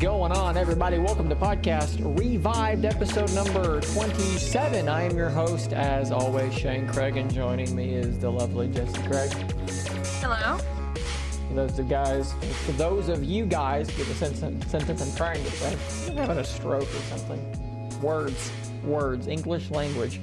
Going on, everybody? Welcome to podcast revived episode number 27. I am your host, as always, Shane Craig, and joining me is the lovely Jesse Craig. Hello. For those of guys, for those of you guys, get the sentence, sentence I'm trying to say. I'm having a stroke or something. Words, words, English language.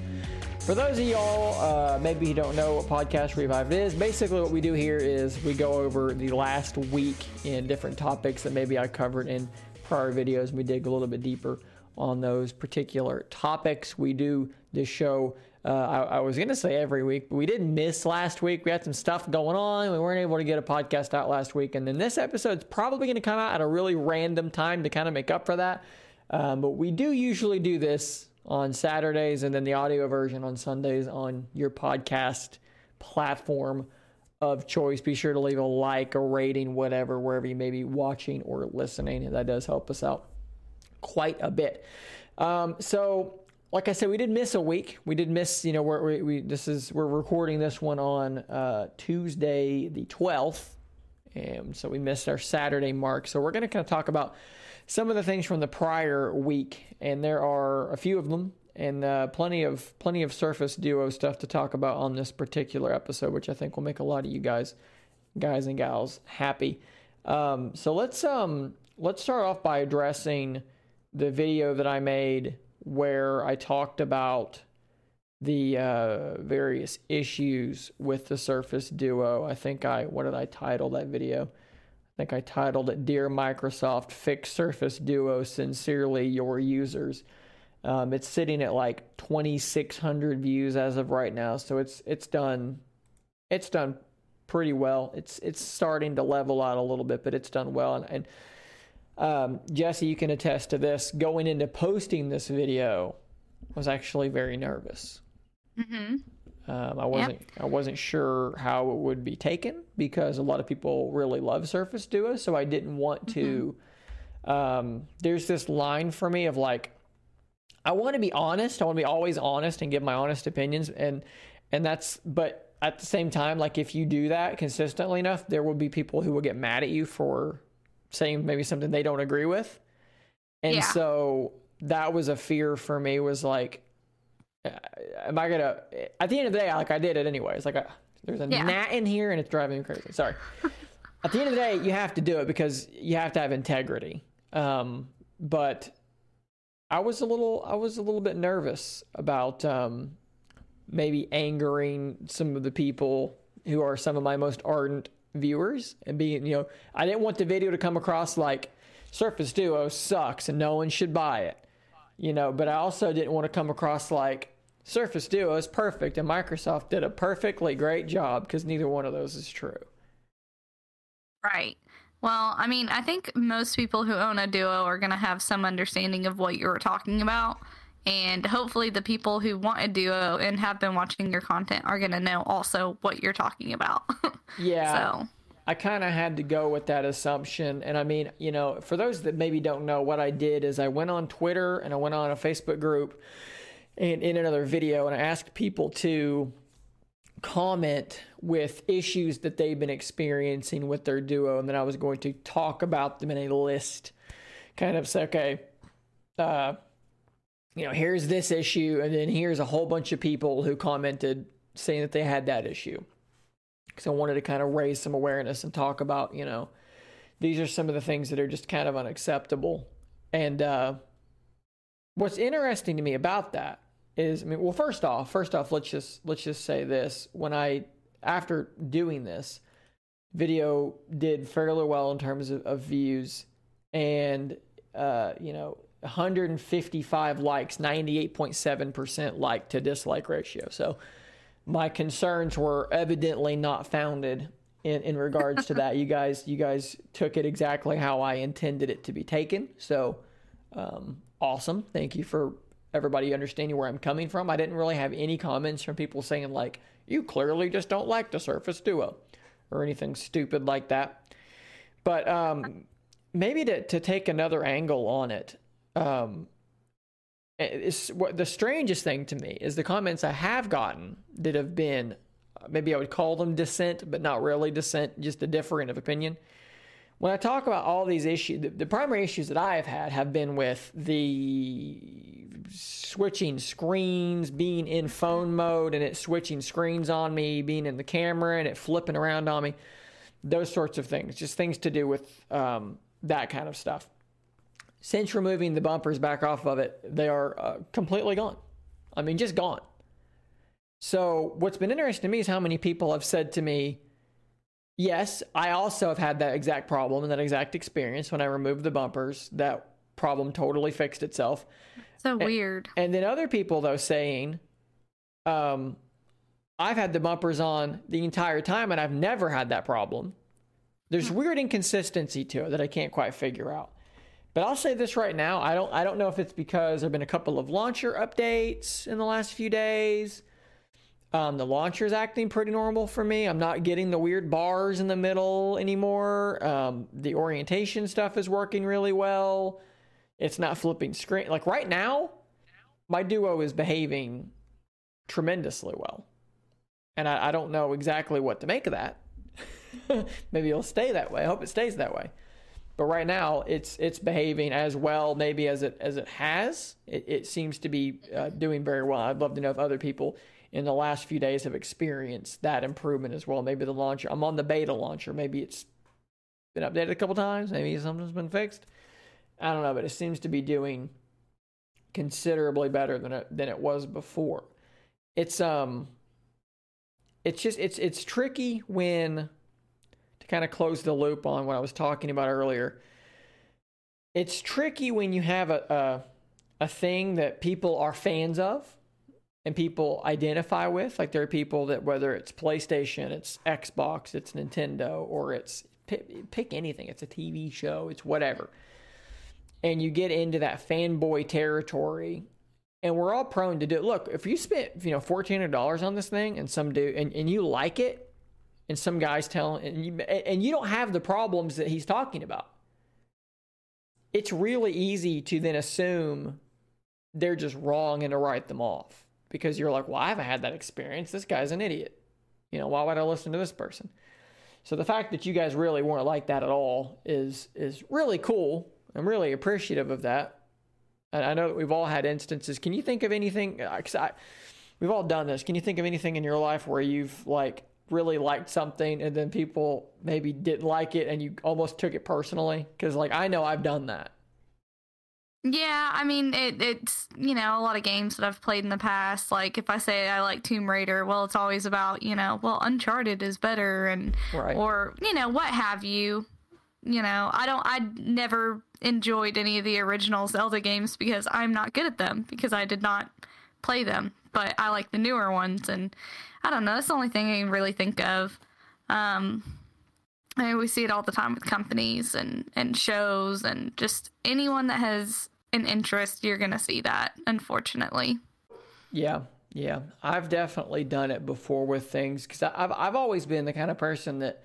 For those of y'all, uh, maybe you don't know what Podcast Revive is, basically what we do here is we go over the last week in different topics that maybe I covered in prior videos. We dig a little bit deeper on those particular topics. We do this show, uh, I, I, was going to say every week, but we didn't miss last week. We had some stuff going on. We weren't able to get a podcast out last week. And then this episode's probably going to come out at a really random time to kind of make up for that. Um, but we do usually do this on Saturdays and then the audio version on Sundays on your podcast platform of choice. Be sure to leave a like, a rating, whatever, wherever you may be watching or listening. That does help us out quite a bit. Um, so, like I said, we did miss a week. We did miss, you know, we we, this is we're recording this one on uh, Tuesday the twelfth, and so we missed our Saturday mark. So we're going to kind of talk about some of the things from the prior week, and there are a few of them, and uh, plenty of plenty of Surface Duo stuff to talk about on this particular episode, which I think will make a lot of you guys, guys and gals, happy. Um, so let's um let's start off by addressing the video that I made where I talked about the uh, various issues with the Surface Duo. I think I what did I title that video? I think I titled it Dear Microsoft, Fix Surface Duo Sincerely Your Users. Um, it's sitting at like 2,600 views as of right now, so it's it's done it's done pretty well. It's it's starting to level out a little bit, but it's done well. And, and um, Jesse, you can attest to this. Going into posting this video, was actually very nervous. Mm-hmm. Um, I wasn't yep. I wasn't sure how it would be taken because a lot of people really love Surface Duo, so I didn't want to. Mm-hmm. Um, there's this line for me of like, I want to be honest. I want to be always honest and give my honest opinions, and and that's. But at the same time, like if you do that consistently enough, there will be people who will get mad at you for saying maybe something they don't agree with, and yeah. so that was a fear for me. Was like am I gonna? At the end of the day, like I did it anyways. Like I, there's a yeah. gnat in here and it's driving me crazy. Sorry. at the end of the day, you have to do it because you have to have integrity. Um, but I was a little, I was a little bit nervous about um, maybe angering some of the people who are some of my most ardent viewers and being, you know, I didn't want the video to come across like Surface Duo sucks and no one should buy it, you know. But I also didn't want to come across like Surface Duo is perfect, and Microsoft did a perfectly great job because neither one of those is true. Right. Well, I mean, I think most people who own a Duo are going to have some understanding of what you were talking about. And hopefully, the people who want a Duo and have been watching your content are going to know also what you're talking about. yeah. So. I kind of had to go with that assumption. And I mean, you know, for those that maybe don't know, what I did is I went on Twitter and I went on a Facebook group in, in another video, and I asked people to comment with issues that they've been experiencing with their duo, and then I was going to talk about them in a list, kind of say, okay, uh, you know, here's this issue, and then here's a whole bunch of people who commented saying that they had that issue. Because I wanted to kind of raise some awareness and talk about, you know, these are some of the things that are just kind of unacceptable. And uh, what's interesting to me about that is I mean, well, first off, first off, let's just let's just say this: when I after doing this video did fairly well in terms of, of views, and uh, you know, 155 likes, 98.7 percent like to dislike ratio. So my concerns were evidently not founded in, in regards to that. You guys, you guys took it exactly how I intended it to be taken. So um, awesome. Thank you for everybody understanding where I'm coming from. I didn't really have any comments from people saying, like, you clearly just don't like the Surface Duo or anything stupid like that. But um, maybe to, to take another angle on it, um, it's, what the strangest thing to me is the comments I have gotten that have been maybe I would call them dissent, but not really dissent, just a difference of opinion, when I talk about all these issues, the, the primary issues that I have had have been with the switching screens, being in phone mode and it switching screens on me, being in the camera and it flipping around on me, those sorts of things, just things to do with um, that kind of stuff. Since removing the bumpers back off of it, they are uh, completely gone. I mean, just gone. So, what's been interesting to me is how many people have said to me, Yes, I also have had that exact problem and that exact experience when I removed the bumpers. That problem totally fixed itself. So and, weird. And then other people though saying, um, I've had the bumpers on the entire time and I've never had that problem. There's hmm. weird inconsistency to it that I can't quite figure out. But I'll say this right now, I don't I don't know if it's because there've been a couple of launcher updates in the last few days um, the launcher's acting pretty normal for me. I'm not getting the weird bars in the middle anymore. Um, the orientation stuff is working really well. It's not flipping screen. Like right now, my duo is behaving tremendously well. And I, I don't know exactly what to make of that. maybe it'll stay that way. I hope it stays that way. But right now, it's it's behaving as well, maybe as it as it has. It, it seems to be uh, doing very well. I'd love to know if other people in the last few days have experienced that improvement as well. Maybe the launcher, I'm on the beta launcher. Maybe it's been updated a couple times. Maybe something's been fixed. I don't know, but it seems to be doing considerably better than it than it was before. It's um, it's just it's it's tricky when to kind of close the loop on what I was talking about earlier. It's tricky when you have a, a, a thing that people are fans of and people identify with. Like there are people that whether it's PlayStation, it's Xbox, it's Nintendo, or it's pick, pick anything. It's a TV show, it's whatever. And you get into that fanboy territory, and we're all prone to do. It. Look, if you spent you know fourteen hundred dollars on this thing, and some do, and, and you like it, and some guys tell, and you and you don't have the problems that he's talking about. It's really easy to then assume they're just wrong and to write them off because you're like, well, I haven't had that experience. This guy's an idiot. You know, why would I listen to this person? So the fact that you guys really weren't like that at all is is really cool. I'm really appreciative of that. And I know that we've all had instances. Can you think of anything? Uh, Cause I, we've all done this. Can you think of anything in your life where you've like really liked something and then people maybe didn't like it and you almost took it personally? Because like I know I've done that. Yeah, I mean it, it's you know a lot of games that I've played in the past. Like if I say I like Tomb Raider, well, it's always about you know well Uncharted is better and right. or you know what have you. You know I don't I never enjoyed any of the original Zelda games because I'm not good at them because I did not play them. But I like the newer ones and I don't know. That's the only thing I can really think of. Um, I mean, we see it all the time with companies and and shows and just anyone that has an interest, you're going to see that, unfortunately. Yeah, yeah. I've definitely done it before with things because I've, I've always been the kind of person that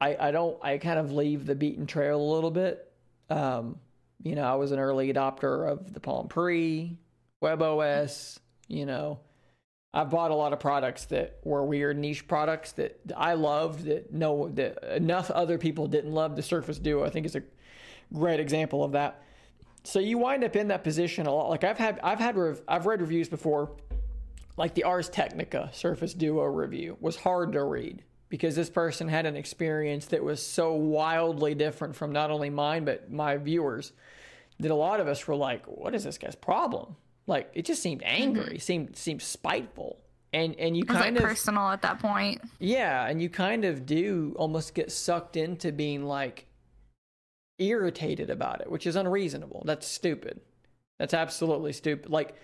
I, I don't, I kind of leave the beaten trail a little bit. Um, you know, I was an early adopter of the Palm Pre, WebOS, you know. I've bought a lot of products that were weird niche products that I loved that no that enough other people didn't love. The Surface Duo, I think, is a great example of that so you wind up in that position a lot. Like I've had, I've had, rev- I've read reviews before, like the Ars Technica Surface Duo review was hard to read because this person had an experience that was so wildly different from not only mine but my viewers that a lot of us were like, "What is this guy's problem?" Like it just seemed angry, mm-hmm. seemed seemed spiteful, and and you kind like of personal at that point. Yeah, and you kind of do almost get sucked into being like irritated about it, which is unreasonable. That's stupid. That's absolutely stupid. Like,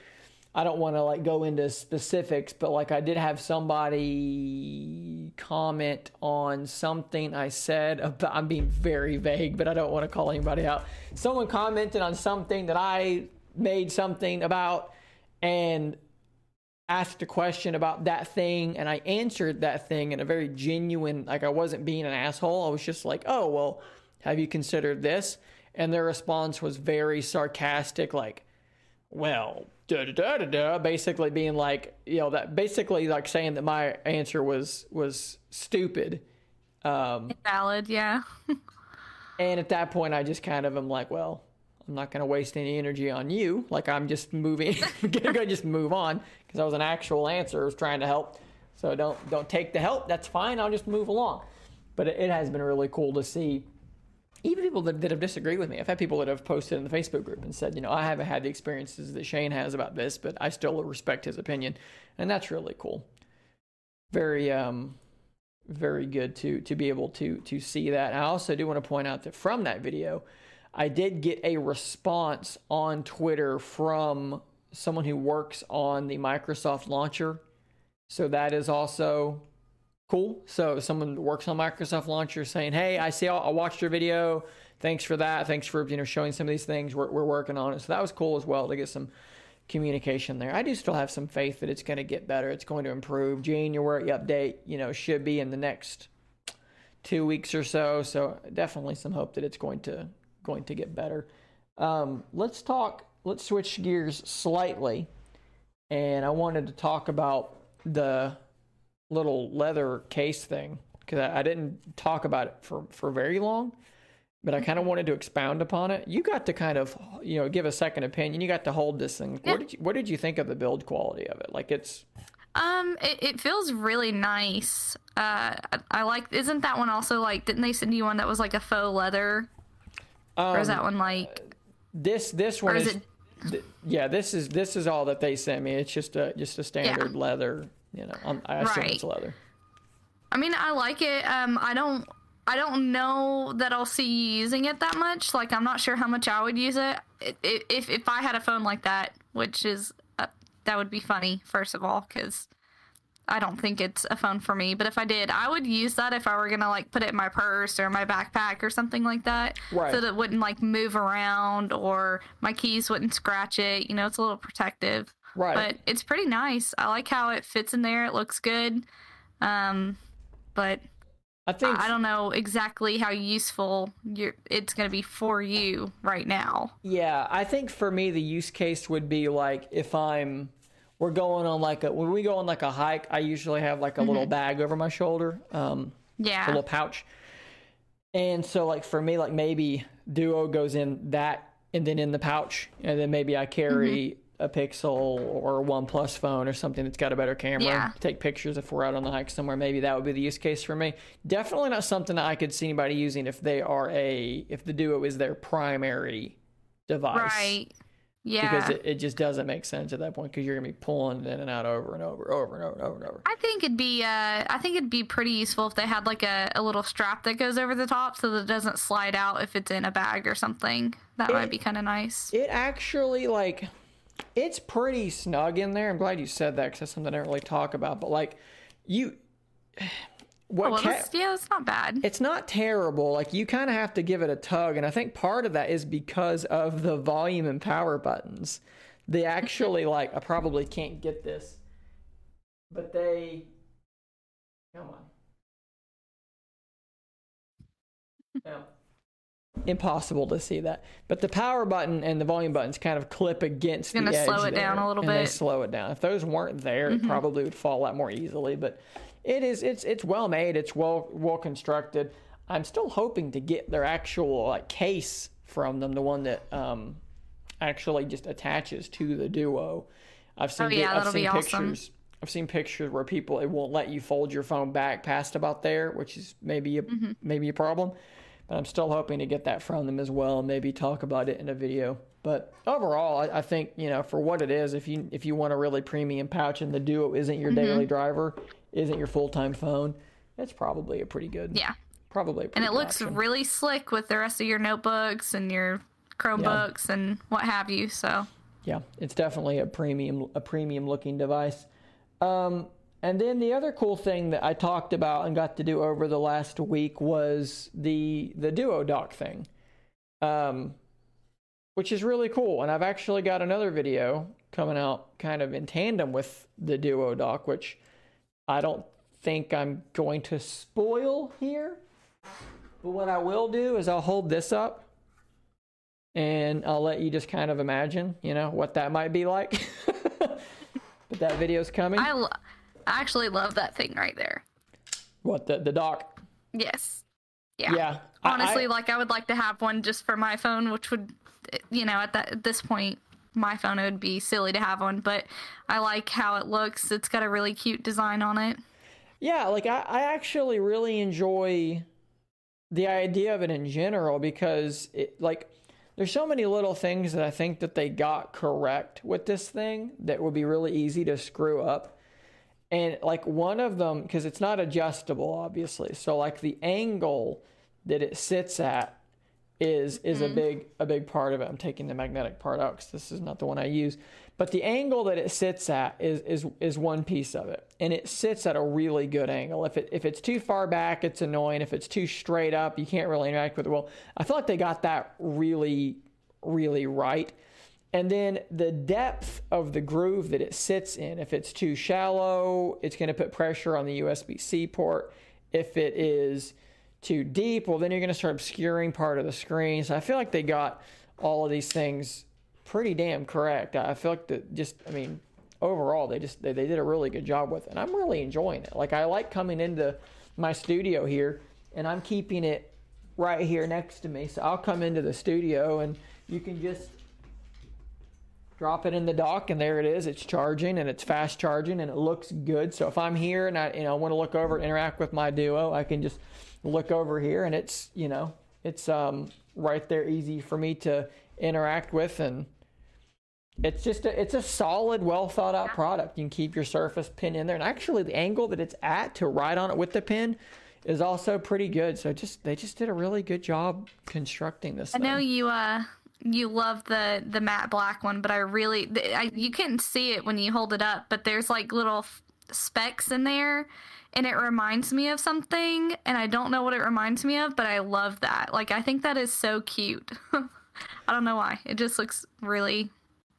I don't want to like go into specifics, but like I did have somebody comment on something I said about, I'm being very vague, but I don't want to call anybody out. Someone commented on something that I made something about and asked a question about that thing and I answered that thing in a very genuine like I wasn't being an asshole. I was just like, "Oh, well, have you considered this? And their response was very sarcastic, like, well, da da da da da, basically being like, you know, that basically like saying that my answer was was stupid. Um, Valid, yeah. And at that point, I just kind of am like, well, I'm not going to waste any energy on you. Like I'm just moving, gonna go just move on because that was an actual answer. I was trying to help. So don't don't take the help. That's fine. I'll just move along. But it, it has been really cool to see even people that, that have disagreed with me. I've had people that have posted in the Facebook group and said, you know, I haven't had the experiences that Shane has about this, but I still respect his opinion, and that's really cool. Very um, very good to to be able to to see that. I also do want to point out that from that video, I did get a response on Twitter from someone who works on the Microsoft launcher. So that is also cool. So someone works on Microsoft Launcher saying, "Hey, I see, I watched your video. Thanks for that. Thanks for you know showing some of these things. We're we're working on it." So that was cool as well to get some communication there. I do still have some faith that it's going to get better. It's going to improve. January update, you know, should be in the next two weeks or so. So definitely some hope that it's going to going to get better. Um, let's talk. Let's switch gears slightly, and I wanted to talk about the little leather case thing because I, I, didn't talk about it for, for very long, but I kind of wanted to expound upon it. You got to kind of you know give a second opinion. You got to hold this thing. Yeah. What did you What did you think of the build quality of it? Like it's. Um, it, it feels really nice. Uh, I, I like. Isn't that one also like? Didn't they send you one that was like a faux leather? Um, or is that um, one like? This this one is. is it... th- yeah, this is this is all that they sent me. It's just a just a standard yeah. leather you know, I'm, i assume right. it's leather. I mean, I like it. Um, I don't. I don't know that I'll see you using it that much. Like, I'm not sure how much I would use it. If if I had a phone like that, which is uh, that would be funny. First of all, because I don't think it's a phone for me. But if I did, I would use that if I were gonna like put it in my purse or my backpack or something like that, right. so that it wouldn't like move around or my keys wouldn't scratch it. You know, it's a little protective. Right. But it's pretty nice. I like how it fits in there. It looks good. Um, but I think I don't know exactly how useful it's going to be for you right now. Yeah, I think for me the use case would be like if I'm we're going on like a when we go on like a hike, I usually have like a mm-hmm. little bag over my shoulder. Um, yeah, a little pouch. And so like for me, like maybe Duo goes in that and then in the pouch, and then maybe I carry mm-hmm a Pixel or a OnePlus phone or something that's got a better camera. Yeah. Take pictures if we're out on the hike somewhere. Maybe that would be the use case for me. Definitely not something that I could see anybody using if they are a if the Duo is their primary device. Right. Yeah. Because it, it just doesn't make sense at that point because you're gonna be pulling it in and out over and over, over and over and over and over. I think it'd be uh, I think it'd be pretty useful if they had like a, a little strap that goes over the top so that it doesn't slide out if it's in a bag or something. That it, might be kind of nice. It actually like it's pretty snug in there. I'm glad you said that because that's something I don't really talk about. But like, you, what? Oh, well, ca- yeah, it's not bad. It's not terrible. Like you kind of have to give it a tug, and I think part of that is because of the volume and power buttons. They actually like. I probably can't get this, but they. Come on. Yeah impossible to see that. But the power button and the volume buttons kind of clip against the edge. slow it there, down a little and bit. They slow it down. If those weren't there, mm-hmm. it probably would fall out more easily. But it is it's it's well made. It's well well constructed. I'm still hoping to get their actual like case from them, the one that um, actually just attaches to the Duo. I've seen oh, yeah, I've seen pictures. Awesome. I've seen pictures where people it won't let you fold your phone back past about there, which is maybe a mm-hmm. maybe a problem. But I'm still hoping to get that from them as well and maybe talk about it in a video. But overall, I, I think you know for what it is, if you if you want a really premium pouch and the Duo isn't your mm-hmm. daily driver, isn't your full time phone, it's probably a pretty good. Yeah. Probably. and it looks option. really slick with the rest of your notebooks and your Chromebooks yeah. and what have you. So. Yeah, it's definitely a premium a premium looking device. Um, and then the other cool thing that I talked about and got to do over the last week was the the Duo Doc thing, um, which is really cool. And I've actually got another video coming out kind of in tandem with the Duo Doc, which I don't think I'm going to spoil here. But what I will do is I'll hold this up and I'll let you just kind of imagine, you know, what that might be like. but that video's coming. I, I actually love that thing right there. What the the dock? Yes. Yeah. Yeah. Honestly, I, like I would like to have one just for my phone, which would, you know, at that at this point, my phone it would be silly to have one, but I like how it looks. It's got a really cute design on it. Yeah, like I, I actually really enjoy the idea of it in general because it like there's so many little things that I think that they got correct with this thing that would be really easy to screw up. And like one of them, because it's not adjustable, obviously. So like the angle that it sits at is is mm-hmm. a big a big part of it. I'm taking the magnetic part out because this is not the one I use. But the angle that it sits at is is is one piece of it, and it sits at a really good angle. If it if it's too far back, it's annoying. If it's too straight up, you can't really interact with it. Well, I feel like they got that really really right. And then the depth of the groove that it sits in. If it's too shallow, it's going to put pressure on the USB C port. If it is too deep, well, then you're going to start obscuring part of the screen. So I feel like they got all of these things pretty damn correct. I feel like that just, I mean, overall, they just, they, they did a really good job with it. And I'm really enjoying it. Like, I like coming into my studio here and I'm keeping it right here next to me. So I'll come into the studio and you can just drop it in the dock and there it is. It's charging and it's fast charging and it looks good. So if i'm here and i you know want to look over and interact with my duo i can just look over here and it's you know it's um, right there easy for me to interact with and it's just a, it's a solid well thought out product. You can keep your Surface Pen in there and actually the angle that it's at to ride on it with the pin is also pretty good. So just they just did a really good job constructing this i thing. know you uh you love the the matte black one but i really I, you couldn't see it when you hold it up but there's like little specks in there and it reminds me of something and I don't know what it reminds me of, but I love that. Like I think that is so cute. I don't know why. It just looks really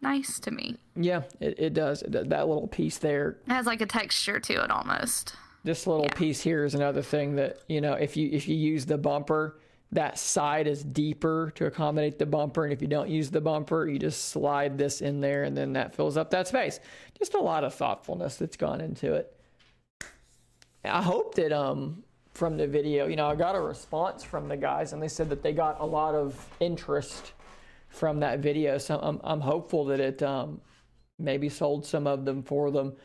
nice to me. Yeah, it, it does. That little piece there it has like a texture to it almost. This little yeah. piece here is another thing that, you know, if you if you use the bumper, that side is deeper to accommodate the bumper and if you don't use the bumper, you just slide this in there and then that fills up that space. Just a lot of thoughtfulness that's gone into it. I hope that um, from the video, you know, I got a response from the guys, and they said that they got a lot of interest from that video. So I'm I'm hopeful that it um, maybe sold some of them for them.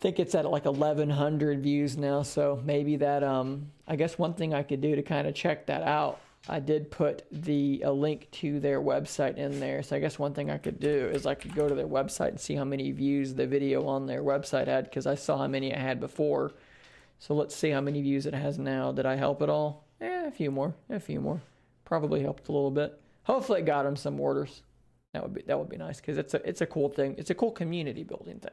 Think it's at like 1,100 views now, so maybe that. Um, I guess one thing I could do to kind of check that out. I did put the a link to their website in there. So I guess one thing I could do is I could go to their website and see how many views the video on their website had because I saw how many it had before so let's see how many views it has now. Did I help at all? Eh, a few more. A few more. Probably helped a little bit. Hopefully it got them some orders. That would be that would be nice because it's a it's a cool thing. It's a cool community building thing.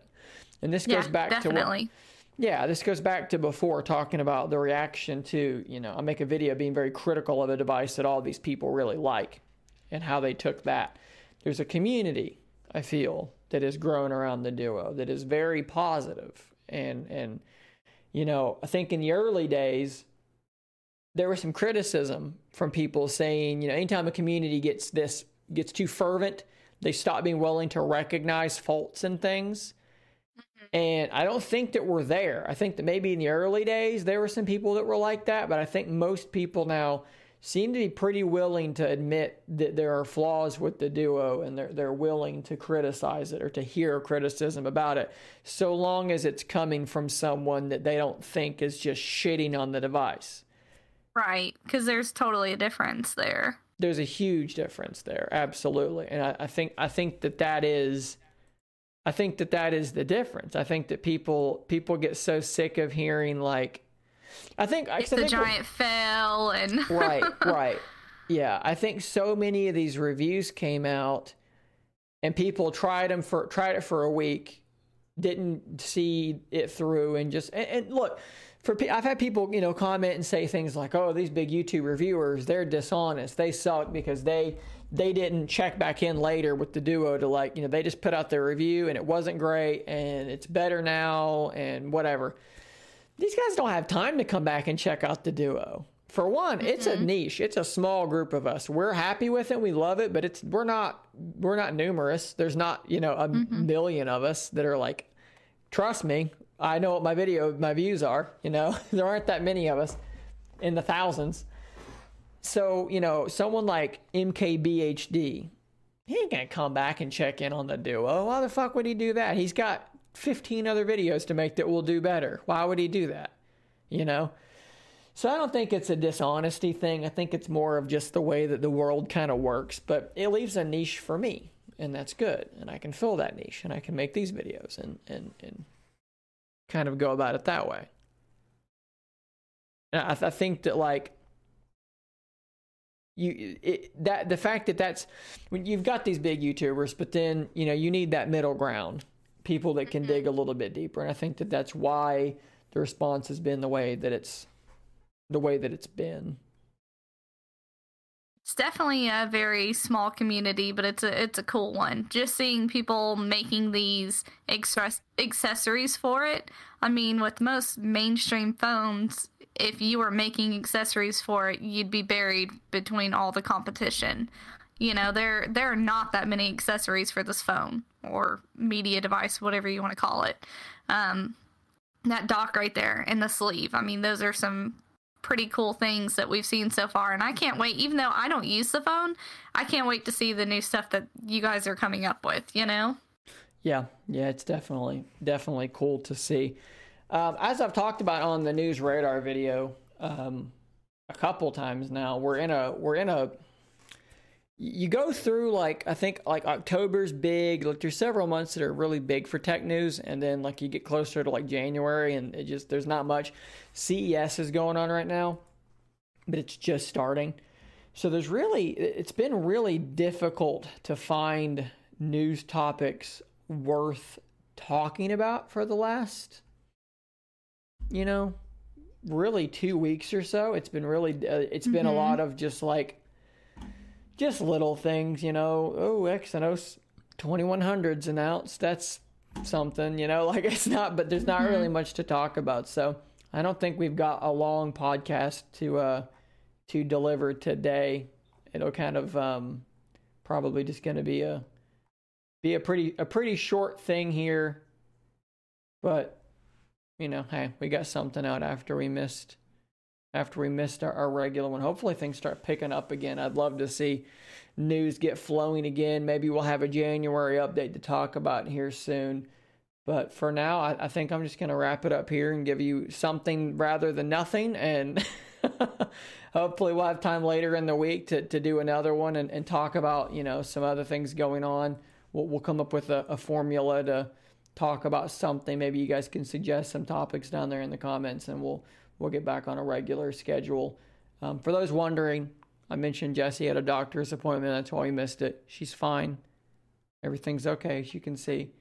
And this goes yeah, back definitely. to what yeah, this goes back to before talking about the reaction to, you know, I make a video being very critical of a device that all these people really like and how they took that. There's a community, I feel, that has grown around the Duo that is very positive and and you know, I think in the early days, there was some criticism from people saying, you know, anytime a community gets this gets too fervent, they stop being willing to recognize faults and things. Mm-hmm. And I don't think that we're there. I think that maybe in the early days there were some people that were like that, but I think most people now seem to be pretty willing to admit that there are flaws with the duo and they're, they're willing to criticize it or to hear criticism about it so long as it's coming from someone that they don't think is just shitting on the device right because there's totally a difference there there's a huge difference there absolutely and I, I think i think that that is i think that that is the difference i think that people people get so sick of hearing like I think it's I the giant fail and right, right, yeah. I think so many of these reviews came out, and people tried them for tried it for a week, didn't see it through, and just and, and look. For, I've had people, you know, comment and say things like, "Oh, these big YouTube reviewers, they're dishonest. They suck because they they didn't check back in later with the duo to like, you know, they just put out their review and it wasn't great and it's better now and whatever." these guys don't have time to come back and check out the duo. For one, mm-hmm. it's a mm-hmm. niche. It's a small group of us. We're happy with it. We love it, but it's we're not we're not numerous. There's not, you know, a mm-hmm. million of us that are like trust me, I know what my video my views are, you know. there aren't that many of us in the thousands. so you know, someone like MKBHD, he ain't gonna come back and check in on the duo. Why the fuck would he do that? He's got 15 other videos to make that will do better. Why would he do that? You know? So I don't think it's a dishonesty thing. I think it's more of just the way that the world kind of works. But it leaves a niche for me, and that's good. And I can fill that niche, and I can make these videos and and and kind of go about it that way. And I, I think that like you it, that the fact that that's when you've got these big YouTubers, but then you know you need that middle ground, people that can dig a mm-hmm. little bit deeper, and I think that that's why the response has been the way that it's the way that it's been. It's definitely a very small community, but it's a it's a cool one. Just seeing people making these express accessories for it. I mean, with most mainstream phones, if you were making accessories for it, you'd be buried between all the competition. You know, there there are not that many accessories for this phone or media device, whatever you want to call it. Um, that dock right there and the sleeve. I mean, those are some pretty cool things that we've seen so far, and I can't wait. Even though I don't use the phone, I can't wait to see the new stuff that you guys are coming up with. You know? Yeah, yeah, it's definitely definitely cool to see. Um, as I've talked about on the news radar video um, a couple times now, we're in a we're in a you go through like I think like October's big. Like there's several months that are really big for tech news, and then like you get closer to like January, and it just there's not much. CES is going on right now, but it's just starting. So there's really it's been really difficult to find news topics worth talking about for the last you know really two weeks or so. It's been really uh, it's mm-hmm. been a mm-hmm. lot of just like just little things, you know. Oh, Exynos 2100s announced. That's something, you know. Like it's not, but there's not really mm-hmm. much to talk about. So I don't think we've got a long podcast to uh to deliver today. It'll kind of um probably just going to be a be a pretty a pretty short thing here. But you know, hey, we got something out after we missed after we missed our, our, regular one. Hopefully things start picking up again. I'd love to see news get flowing again. Maybe we'll have a January update to talk about here soon. But for now, I, I think I'm just going to wrap it up here and give you something rather than nothing. And hopefully we'll have time later in the week to, to do another one and, and talk about, you know, some other things going on. We'll, we'll come up with a, a formula to talk about something. Maybe you guys can suggest some topics down there in the comments and we'll we'll get back on a regular schedule. Um, for those wondering, I mentioned Jesse had a doctor's appointment. That's why we missed it. She's fine. Everything's okay, as you can see.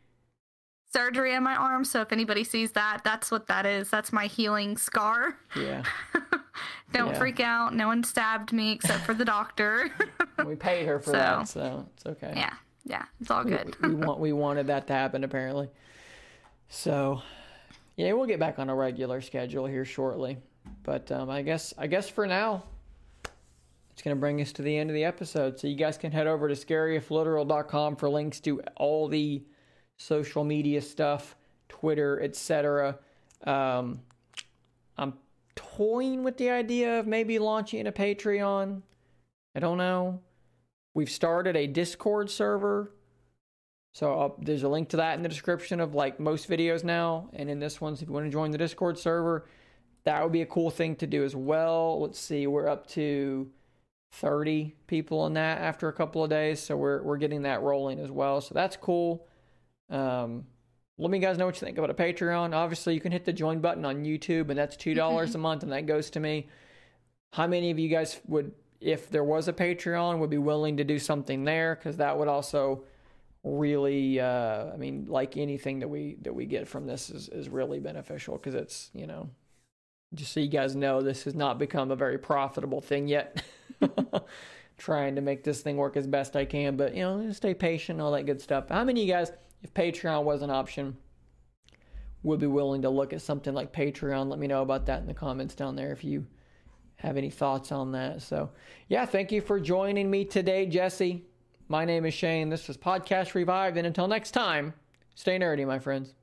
Surgery on my arm. So if anybody sees that, that's what that is. That's my healing scar. Yeah. Don't yeah. freak out. No one stabbed me except for the doctor. we paid her for so, that, so it's okay. Yeah. Yeah. It's all good. we, we want we wanted that to happen apparently. So yeah, we'll get back on a regular schedule here shortly. But um, I guess I guess for now, it's going to bring us to the end of the episode. So you guys can head over to scaryifliteral.com for links to all the social media stuff, Twitter, etc. Um, I'm toying with the idea of maybe launching a Patreon. I don't know. We've started a Discord server so uh, there's a link to that in the description of like most videos now. And in this one, so if you want to join the Discord server, that would be a cool thing to do as well. Let's see, we're up to 30 people in that after a couple of days. So we're, we're getting that rolling as well. So that's cool. Um, let me guys know what you think about a Patreon. Obviously, you can hit the join button on YouTube, and that's $2 a month, and that goes to me. How many of you guys would, if there was a Patreon, would be willing to do something there? Because that would also really uh, i mean like anything that we that we get from this is, is really beneficial because it's you know just so you guys know this has not become a very profitable thing yet. Trying to make this thing work as best i can but you know stay patient all that good stuff. How many of you guys if patreon was an option would be willing to look at something like patreon? Let me know about that in the comments down there if you have any thoughts on that. So yeah thank you for joining me today jesse my name is Shane. This is Podcast Revived. And until next time, stay nerdy, my friends.